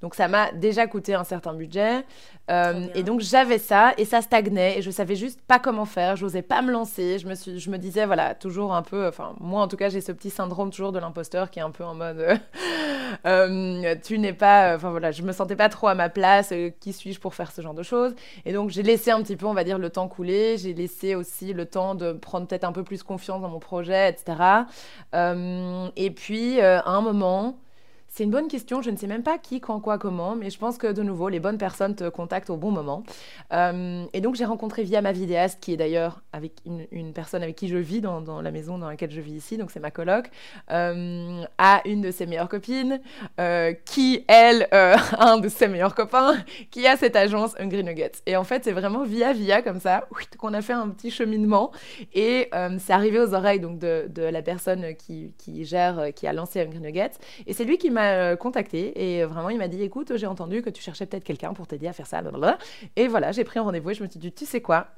Donc ça m'a déjà coûté un certain budget. Euh, et donc j'avais ça et ça stagnait et je savais juste pas comment faire. J'osais pas me lancer. Je me suis, je me disais voilà toujours un peu. Enfin moi en tout cas j'ai ce petit syndrome toujours de l'imposteur qui est un peu en mode euh, euh, tu n'es pas. Enfin voilà je me sentais pas trop à ma place. qui suis-je pour faire ce genre de choses? Et donc j'ai laissé un petit peu on va dire le temps couler. J'ai laissé aussi le temps de prendre peut-être un peu plus confiance dans mon projet, etc. Euh, et puis, euh, à un moment, c'est une bonne question. Je ne sais même pas qui, quand, quoi, comment, mais je pense que de nouveau, les bonnes personnes te contactent au bon moment. Euh, et donc, j'ai rencontré via ma vidéaste, qui est d'ailleurs avec une, personne avec qui je vis dans, la maison dans laquelle je vis ici, donc c'est ma coloc, euh, à une de ses meilleures copines, euh, qui, elle, un de ses meilleurs copains, qui a cette agence Hungry Nuggets. Et en fait, c'est vraiment via via comme ça qu'on a fait un petit cheminement. Et c'est arrivé aux oreilles donc de, de la personne qui, qui, gère, qui a lancé Hungry Nuggets. Et c'est lui qui m'a euh, contacté et vraiment il m'a dit écoute, j'ai entendu que tu cherchais peut-être quelqu'un pour t'aider à faire ça. Et voilà, j'ai pris un rendez-vous et je me suis dit tu sais quoi?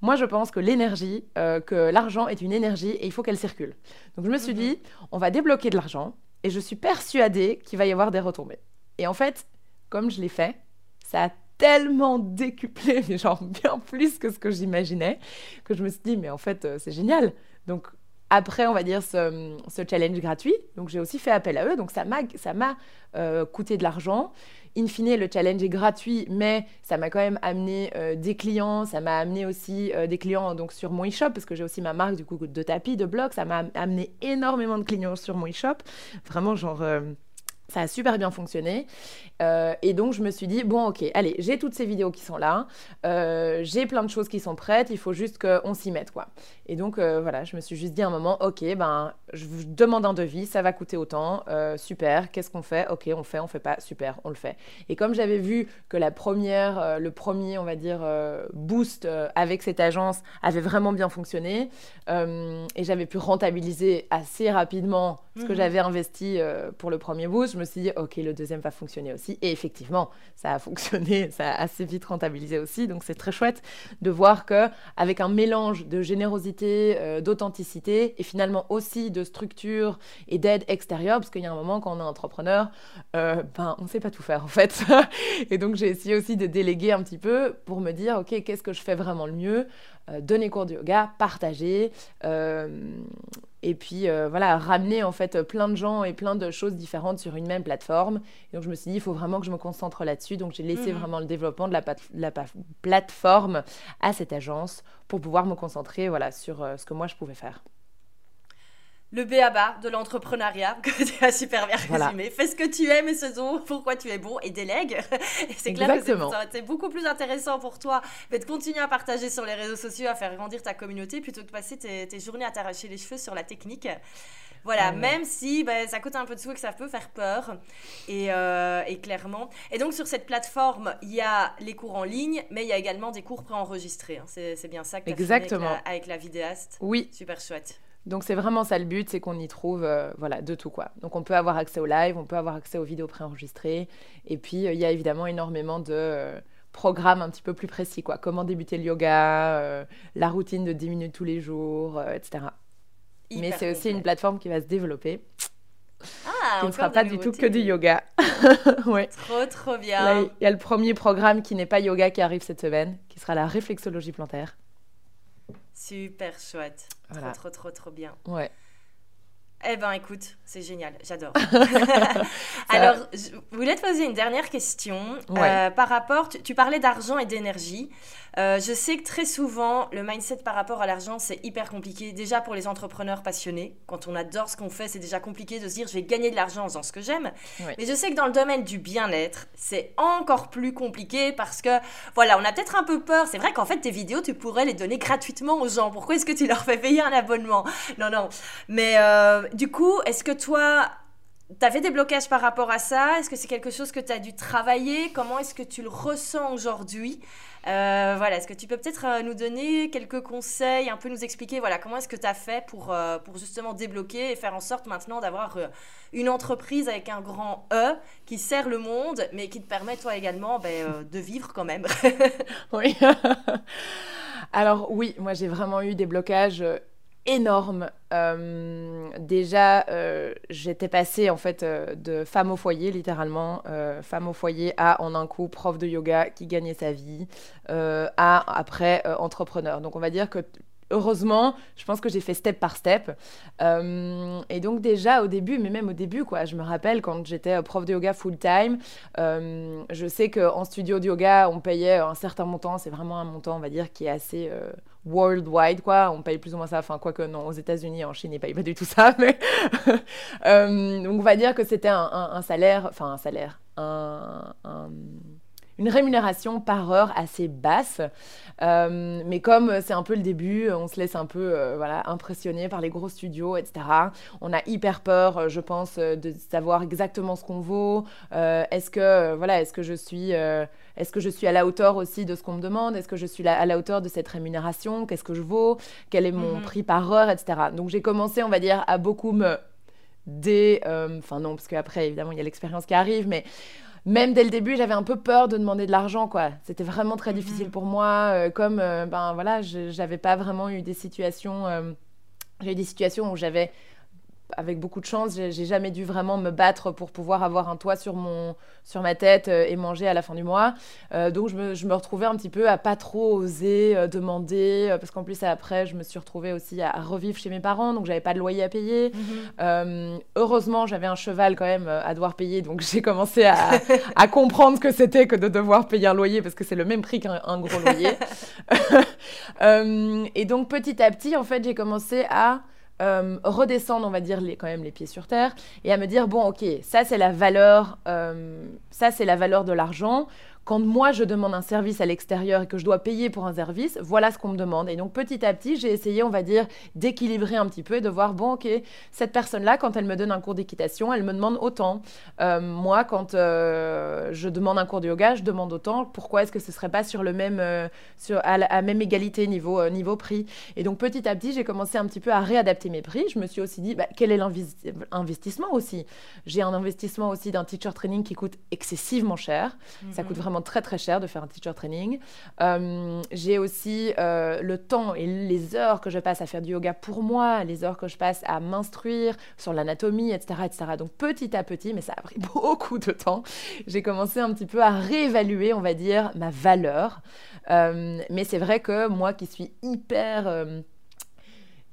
Moi, je pense que l'énergie, euh, que l'argent est une énergie et il faut qu'elle circule. Donc, je me suis mhm. dit, on va débloquer de l'argent et je suis persuadée qu'il va y avoir des retombées. Et en fait, comme je l'ai fait, ça a tellement décuplé, mais genre bien plus que ce que j'imaginais, que je me suis dit, mais en fait, euh, c'est génial. Donc, après, on va dire, ce, challenge gratuit. Donc, j'ai aussi fait appel à eux. Donc, ça m'a, euh, coûté de l'argent. In fine, le challenge est gratuit, mais ça m'a quand même amené euh, des clients. Ça m'a amené aussi euh, des clients donc, sur mon e-shop, parce que j'ai aussi ma marque du coup de tapis, de blocs. Ça m'a amené énormément de clients sur mon e-shop. Vraiment, genre ça a super bien fonctionné. Euh, et donc, je me suis dit, bon, ok, allez, j'ai toutes ces vidéos qui sont là, euh, j'ai plein de choses qui sont prêtes, il faut juste qu'on s'y mette, quoi. Et donc, euh, voilà, je me suis juste dit à un moment, ok, ben, je demande un devis, ça va coûter autant, super, qu'est-ce qu'on fait? Ok, on fait, on fait pas, super, on le fait. Et comme j'avais vu que la première, le premier, on va dire, boost avec cette agence avait vraiment bien fonctionné, et j'avais pu rentabiliser assez rapidement ce que mhm. j'avais investi pour le premier boost, je me suis dit, ok, le deuxième va fonctionner aussi. Et effectivement, ça a fonctionné, ça a assez vite rentabilisé aussi. Donc c'est très chouette de voir que avec un mélange de générosité, euh, d'authenticité et finalement aussi de structure et d'aide extérieure, parce qu'il y a un moment quand on est entrepreneur, euh, ben on ne sait pas tout faire en fait. et donc j'ai essayé aussi de déléguer un petit peu pour me dire, ok, qu'est-ce que je fais vraiment le mieux donner cours de yoga, partager, euh, et puis euh, voilà, ramener en fait plein de gens et plein de choses différentes sur une même plateforme. Et donc je me suis dit, il faut vraiment que je me concentre là-dessus. Donc j'ai laissé mhm. vraiment le développement de la, la, plateforme à cette agence pour pouvoir me concentrer voilà, sur ce que moi je pouvais faire le béaba de l'entrepreneuriat, que tu as super bien résumé. Fais ce que tu aimes et ce dont, pourquoi tu es bon et délègue. c'est clair que c'est beaucoup plus intéressant pour toi de continuer à partager sur les réseaux sociaux, à faire grandir ta communauté, plutôt que de passer tes, journées à t'arracher les cheveux sur la technique. Voilà, même si ben, ça coûte un peu de sous et que ça peut faire peur. Et, euh, et, clairement. Et donc, sur cette plateforme, il y a les cours en ligne, mais il y a également des cours préenregistrés. Hein. C'est bien ça que tu as Exactement. Avec, avec la vidéaste. Oui. Super chouette. Donc c'est vraiment ça le but, c'est qu'on y trouve euh, voilà, de tout quoi. Donc on peut avoir accès au live, on peut avoir accès aux vidéos préenregistrées, et puis euh, il y a évidemment énormément de euh, programmes un petit peu plus précis quoi. Comment débuter le yoga, la routine de 10 minutes tous les jours, etc. Mais c'est aussi une plateforme qui va se développer. Ah, qui ne sera pas du tout que du yoga. ouais. Trop, trop bien. Il y a le premier programme qui n'est pas yoga qui arrive cette semaine, qui sera la réflexologie plantaire. Super chouette. Trop, trop, trop, trop bien. Ouais. Eh ben écoute, c'est génial, j'adore. Alors, je voulais te poser une dernière question euh, par rapport, tu parlais d'argent et d'énergie. Euh, je sais que très souvent, le mindset par rapport à l'argent, c'est hyper compliqué. Déjà pour les entrepreneurs passionnés, quand on adore ce qu'on fait, c'est déjà compliqué de se dire je vais gagner de l'argent en faisant ce que j'aime. Mais je sais que dans le domaine du bien-être, c'est encore plus compliqué parce que, voilà, on a peut-être un peu peur. C'est vrai qu'en fait, tes vidéos, tu pourrais les donner gratuitement aux gens. Pourquoi est-ce que tu leur fais payer un abonnement? Non, non. Mais euh, du coup, est-ce que toi, tu avais des blocages par rapport à ça? Est-ce que c'est quelque chose que tu as dû travailler? Comment est-ce que tu le ressens aujourd'hui? Euh, Voilà, est-ce que tu peux peut-être euh, nous donner quelques conseils, un peu nous expliquer voilà, comment est-ce que tu as fait pour, euh, pour justement débloquer et faire en sorte maintenant d'avoir une entreprise avec un grand E qui sert le monde, mais qui te permet toi également ben, de vivre quand même? Oui. Alors oui, moi j'ai vraiment eu des blocages énorme. Euh, déjà, euh, j'étais passée en fait euh, de femme au foyer, littéralement, femme au foyer à en un coup prof de yoga qui gagnait sa vie, à après entrepreneur. Donc on va dire que heureusement, je pense que j'ai fait step par step. et donc déjà au début, mais même au début, quoi, je me rappelle quand j'étais prof de yoga full time, je sais qu'en studio de yoga, on payait un certain montant, c'est vraiment un montant, on va dire, qui est assez worldwide, quoi. On paye plus ou moins ça. Enfin, quoique non, aux États-Unis, en Chine, ils payent pas du tout ça. Euh, donc, on va dire que c'était un, salaire, enfin, un salaire, un, une rémunération par heure assez basse. Euh, mais comme c'est un peu le début, on se laisse un peu euh, voilà, impressionner par les gros studios, etc. On a hyper peur, je pense, de savoir exactement ce qu'on vaut. est-ce que, voilà, est-ce que je suis est-ce que je suis à la hauteur aussi de ce qu'on me demande? Est-ce que je suis à la hauteur de cette rémunération? Qu'est-ce que je vaux? Quel est mon mhm. prix par heure, etc. Donc j'ai commencé, on va dire, à beaucoup me. Euh, enfin non, parce qu'après, évidemment, il y a l'expérience qui arrive, mais même dès le début, j'avais un peu peur de demander de l'argent, quoi. C'était vraiment très mhm. difficile pour moi. Euh, comme, euh, ben voilà, j'avais pas vraiment eu des situations... j'ai eu des situations où j'avais avec beaucoup de chance, j'ai jamais dû vraiment me battre pour pouvoir avoir un toit sur, mon, sur ma tête euh, et manger à la fin du mois. Euh, donc je me, je me, retrouvais un petit peu à pas trop oser euh, demander, parce qu'en plus après je me suis retrouvée aussi à, revivre chez mes parents, donc j'avais pas de loyer à payer. Mhm. heureusement j'avais un cheval quand même à devoir payer, donc j'ai commencé à, à, comprendre ce que c'était que de devoir payer un loyer, parce que c'est le même prix qu'un gros loyer. et donc petit à petit en fait j'ai commencé à euh, redescendre, on va dire, les, quand même les pieds sur terre et à me dire bon, ok, ça c'est la valeur, euh, ça c'est la valeur de l'argent. Quand moi je demande un service à l'extérieur et que je dois payer pour un service, voilà ce qu'on me demande. Et donc petit à petit, j'ai essayé, on va dire, d'équilibrer un petit peu et de voir, bon, ok, cette personne-là, quand elle me donne un cours d'équitation, elle me demande autant. Euh, moi, quand euh, je demande un cours de yoga, je demande autant. Pourquoi est-ce que ce serait pas sur le même, euh, sur, à la même égalité niveau, niveau prix? Et donc petit à petit, j'ai commencé un petit peu à réadapter mes prix. Je me suis aussi dit, bah, quel est l'investissement aussi? J'ai un investissement aussi d'un teacher training qui coûte excessivement cher. Ça mhm. coûte vraiment très très cher de faire un teacher training. j'ai aussi le temps et les heures que je passe à faire du yoga pour moi, les heures que je passe à m'instruire sur l'anatomie, etc., etc. Donc petit à petit, mais ça a pris beaucoup de temps, j'ai commencé un petit peu à réévaluer, on va dire, ma valeur. Euh, mais c'est vrai que moi qui suis hyper...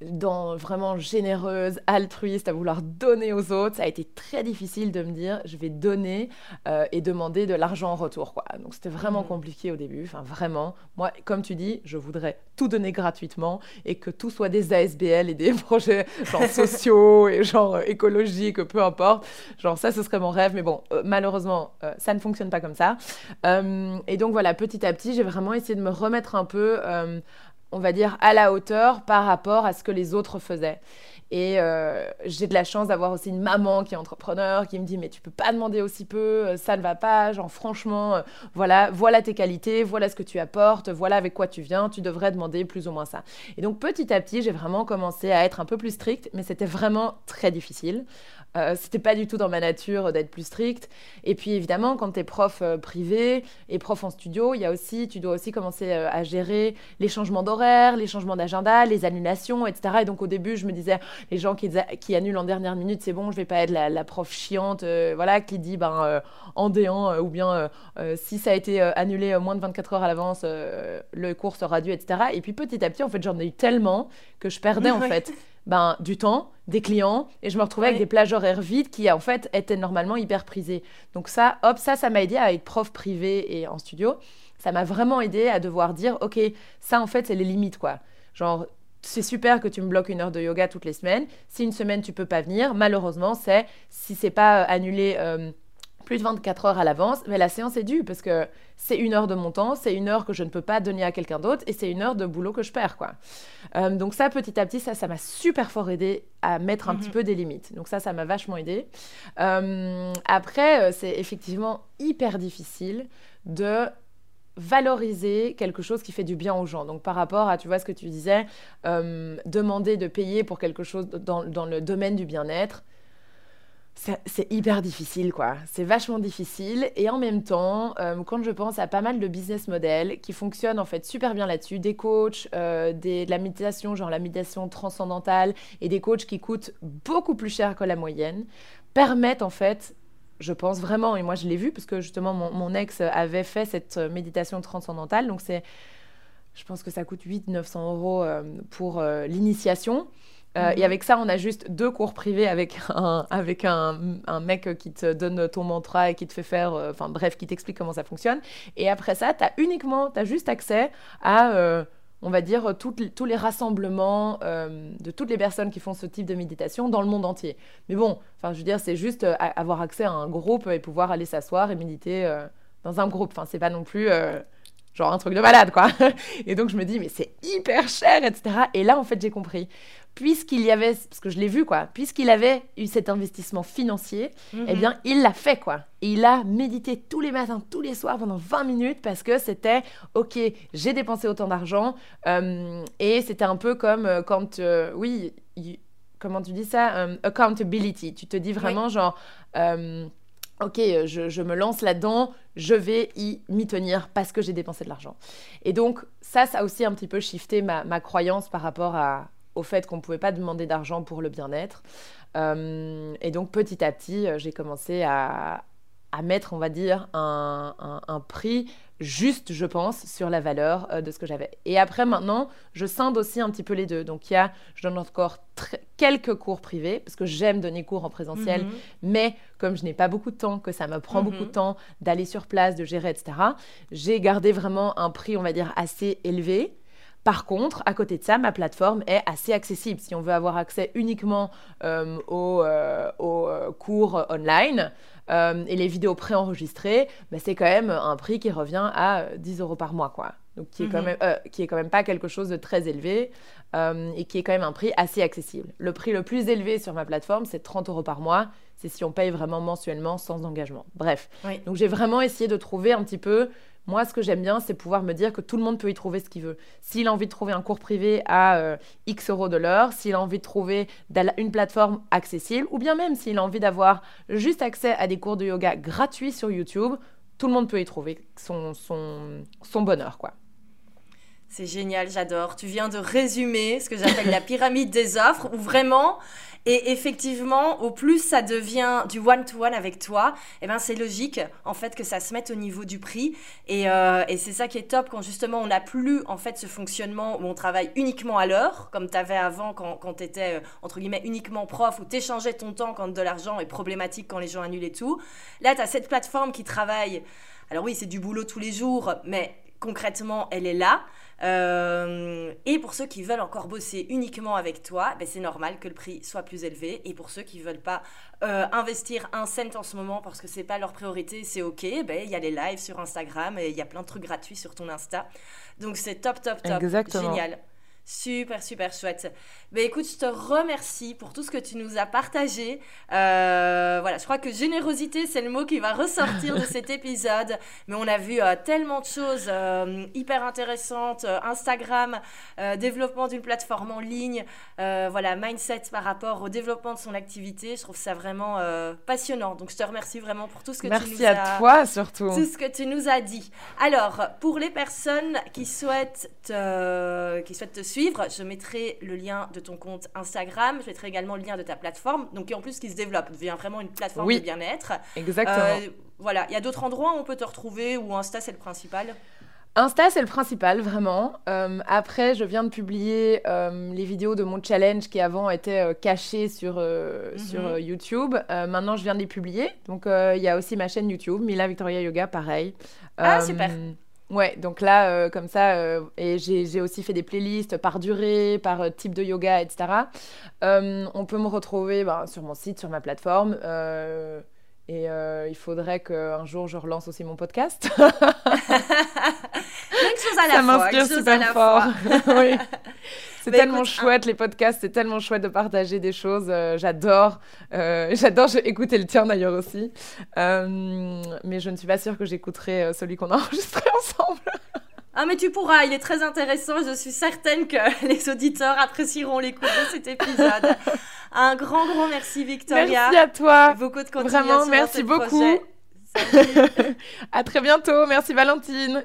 Dans vraiment généreuse, altruiste, à vouloir donner aux autres, ça a été très difficile de me dire je vais donner euh, et demander de l'argent en retour. Quoi. Donc c'était vraiment mmh. compliqué au début, enfin vraiment. Moi, comme tu dis, je voudrais tout donner gratuitement et que tout soit des ASBL et des projets genre sociaux et genre euh, écologiques, peu importe. Genre ça, ce serait mon rêve, mais bon, euh, malheureusement, ça ne fonctionne pas comme ça. et donc voilà, petit à petit, j'ai vraiment essayé de me remettre un peu on va dire, à la hauteur par rapport à ce que les autres faisaient. Et euh, j'ai de la chance d'avoir aussi une maman qui est entrepreneur, qui me dit mais tu peux pas demander aussi peu, euh, ça ne va pas, genre franchement, euh, voilà, voilà tes qualités, voilà ce que tu apportes, voilà avec quoi tu viens, tu devrais demander plus ou moins ça. Et donc petit à petit, j'ai vraiment commencé à être un peu plus stricte, mais c'était vraiment très difficile. Euh, c'était pas du tout dans ma nature d'être plus stricte. Et puis évidemment, quand tu es prof euh, privé et prof en studio, il y a aussi, tu dois aussi commencer euh, à gérer les changements d'horaire, les changements d'agenda, les annulations, etc. Et donc au début, je me disais, les gens qui, qui annulent en dernière minute, c'est bon, je vais pas être la, prof chiante, voilà, qui dit ben en déant ou bien si ça a été annulé moins de 24 heures à l'avance, le cours sera dû, etc. Et puis petit à petit, en fait, j'en ai eu tellement que je perdais en fait ben, du temps, des clients, et je me retrouvais avec des plages horaires vides qui, en fait, étaient normalement hyper prisées. Donc ça, hop, ça, ça m'a aidé à être prof privé et en studio. Ça m'a vraiment aidé à devoir dire, OK, ça, en fait, c'est les limites, quoi. Genre, c'est super que tu me bloques une heure de yoga toutes les semaines. Si une semaine, tu peux pas venir, malheureusement, c'est, si c'est pas euh, annulé... Euh, plus de 24 heures à l'avance, mais la séance est due parce que c'est une heure de mon temps, c'est une heure que je ne peux pas donner à quelqu'un d'autre et c'est une heure de boulot que je perds. quoi. Euh, donc ça, petit à petit, ça, ça m'a super fort aidé à mettre un petit mhm. peu des limites. Donc ça, ça m'a vachement aidé. Euh, après, euh, c'est effectivement hyper difficile de valoriser quelque chose qui fait du bien aux gens. Donc par rapport à, tu vois ce que tu disais, demander de payer pour quelque chose dans, dans le domaine du bien-être, c'est hyper difficile, quoi. C'est vachement difficile. Et en même temps, euh, quand je pense à pas mal de business models qui fonctionnent en fait super bien là-dessus, des coachs, euh, des, de la méditation, genre la méditation transcendantale, et des coachs qui coûtent beaucoup plus cher que la moyenne, permettent en fait, je pense vraiment, et moi je l'ai vu parce que justement mon, ex avait fait cette méditation transcendantale, donc c'est, je pense que ça coûte 800-900 euros euh, pour l'initiation. Euh, et mhm. avec ça, on a juste deux cours privés avec un, avec un, un, mec qui te donne ton mantra et qui te fait faire, euh, enfin bref, qui t'explique comment ça fonctionne. Et après ça, tu as uniquement, tu as juste accès à, euh, on va dire, tous les rassemblements de toutes les personnes qui font ce type de méditation dans le monde entier. Mais bon, enfin, je veux dire, c'est juste avoir accès à un groupe et pouvoir aller s'asseoir et méditer dans un groupe. Enfin, c'est pas non plus genre un truc de malade, quoi. Et donc je me dis, mais c'est hyper cher, etc. Et là, en fait, j'ai compris puisqu'il y avait, parce que je l'ai vu quoi, puisqu'il avait eu cet investissement financier, mhm. eh bien, il l'a fait quoi. Et il a médité tous les matins, tous les soirs pendant 20 minutes parce que c'était, ok, j'ai dépensé autant d'argent. Euh, et c'était un peu comme euh, quand, euh, oui, comment tu dis ça Accountability. Tu te dis vraiment genre ok, je, me lance là-dedans, je vais y m'y tenir parce que j'ai dépensé de l'argent. Et donc, ça, ça a aussi un petit peu shifté ma croyance par rapport à, au fait qu'on ne pouvait pas demander d'argent pour le bien-être. Euh, et donc petit à petit, euh, j'ai commencé à, mettre, on va dire, un, prix juste, je pense, sur la valeur euh, de ce que j'avais. Et après, maintenant, je scinde aussi un petit peu les deux. Donc, il y a, je donne encore quelques cours privés, parce que j'aime donner cours en présentiel, mhm. mais comme je n'ai pas beaucoup de temps, que ça me prend beaucoup de mhm. temps d'aller sur place, de gérer, etc., j'ai gardé vraiment un prix, on va dire, assez élevé par contre, à côté de ça, ma plateforme est assez accessible. Si on veut avoir accès uniquement euh, aux, euh, euh, cours online, et les vidéos préenregistrées, bah, c'est quand même un prix qui revient à 10 euros par mois, quoi. Donc qui est, quand mhm. même, qui est quand même pas quelque chose de très élevé et qui est quand même un prix assez accessible. Le prix le plus élevé sur ma plateforme, c'est 30 euros par mois. C'est si on paye vraiment mensuellement sans engagement. Bref. Donc j'ai vraiment essayé de trouver un petit peu moi, ce que j'aime bien, c'est pouvoir me dire que tout le monde peut y trouver ce qu'il veut. S'il a envie de trouver un cours privé à euh, X euros de l'heure, s'il a envie de trouver une plateforme accessible, ou bien même s'il a envie d'avoir juste accès à des cours de yoga gratuits sur YouTube, tout le monde peut y trouver son, son, son bonheur, quoi. C'est génial, j'adore. Tu viens de résumer ce que j'appelle la pyramide des offres, où vraiment, et effectivement, au plus ça devient du one-to-one avec toi, eh ben c'est logique en fait que ça se mette au niveau du prix. Et, euh, c'est ça qui est top quand justement on n'a plus en fait ce fonctionnement où on travaille uniquement à l'heure, comme tu avais avant quand, quand tu étais euh, entre guillemets uniquement prof, où tu échangeais ton temps quand de l'argent est problématique quand les gens annulent et tout. Là, tu as cette plateforme qui travaille. Alors oui, c'est du boulot tous les jours, mais concrètement, elle est là. Euh, et pour ceux qui veulent encore bosser uniquement avec toi, ben c'est normal que le prix soit plus élevé. Et pour ceux qui ne veulent pas euh, investir un cent en ce moment parce que c'est pas leur priorité, c'est ok. Ben il y a les lives sur Instagram et il y a plein de trucs gratuits sur ton Insta. Donc c'est top, top, top. Exactement. Génial. Super, super chouette. Mais écoute, je te remercie pour tout ce que tu nous as partagé. Euh, voilà, je crois que générosité, c'est le mot qui va ressortir de cet épisode. Mais on a vu euh, tellement de choses euh, hyper intéressantes. Instagram, développement d'une plateforme en ligne, voilà, mindset par rapport au développement de son activité. Je trouve ça vraiment passionnant. Donc, je te remercie vraiment pour tout ce que tu nous as... Merci à toi, surtout. Tout ce que tu nous as dit. Alors, pour les personnes qui souhaitent qui souhaitent te suivre, je mettrai le lien de ton compte Instagram, je mettrai également le lien de ta plateforme, donc en plus qui se développe, devient vraiment une plateforme de bien-être. Exactement. Euh, voilà, il y a d'autres endroits où on peut te retrouver, ou Insta c'est le principal? Insta, c'est le principal, vraiment. Euh, après, je viens de publier euh, les vidéos de mon challenge qui avant étaient cachées sur, mhm. sur YouTube. maintenant, je viens de les publier. Donc, il y a aussi ma chaîne YouTube, Mila Victoria Yoga, pareil. Ah, super. Ouais, donc là, euh, comme ça, euh, et j'ai aussi fait des playlists par durée, par euh, type de yoga, etc. on peut me retrouver ben, sur mon site, sur ma plateforme. et il faudrait qu'un jour je relance aussi mon podcast. Quelque chose à la ça m'inspire super fort. oui. C'est tellement chouette, les podcasts, c'est tellement chouette de partager des choses. Euh, j'adore. Euh, j'adore écouter le tien d'ailleurs aussi. Euh, mais je ne suis pas sûre que j'écouterai celui qu'on a enregistré ensemble. Ah mais tu pourras, il est très intéressant je suis certaine que les auditeurs apprécieront l'écoute de cet épisode. Un grand grand merci Victoria. Merci à toi. Beaucoup de continuation Vraiment, merci beaucoup. à très bientôt. Merci Valentine.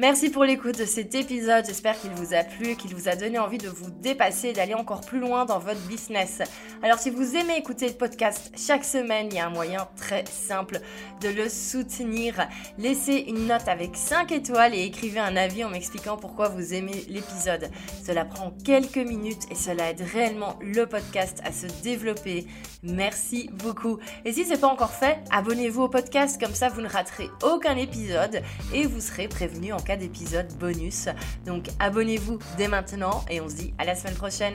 Merci pour l'écoute de cet épisode. J'espère qu'il vous a plu, qu'il vous a donné envie de vous dépasser et d'aller encore plus loin dans votre business. Alors si vous aimez écouter le podcast chaque semaine, il y a un moyen très simple de le soutenir. Laissez une note avec 5 étoiles et écrivez un avis en m'expliquant pourquoi vous aimez l'épisode. Cela prend quelques minutes et cela aide réellement le podcast à se développer. Merci beaucoup. Et si ce n'est pas encore fait, abonnez-vous au podcast comme ça vous ne raterez aucun épisode et vous serez prévenu en d'épisodes bonus. Donc abonnez-vous dès maintenant et on se dit à la semaine prochaine.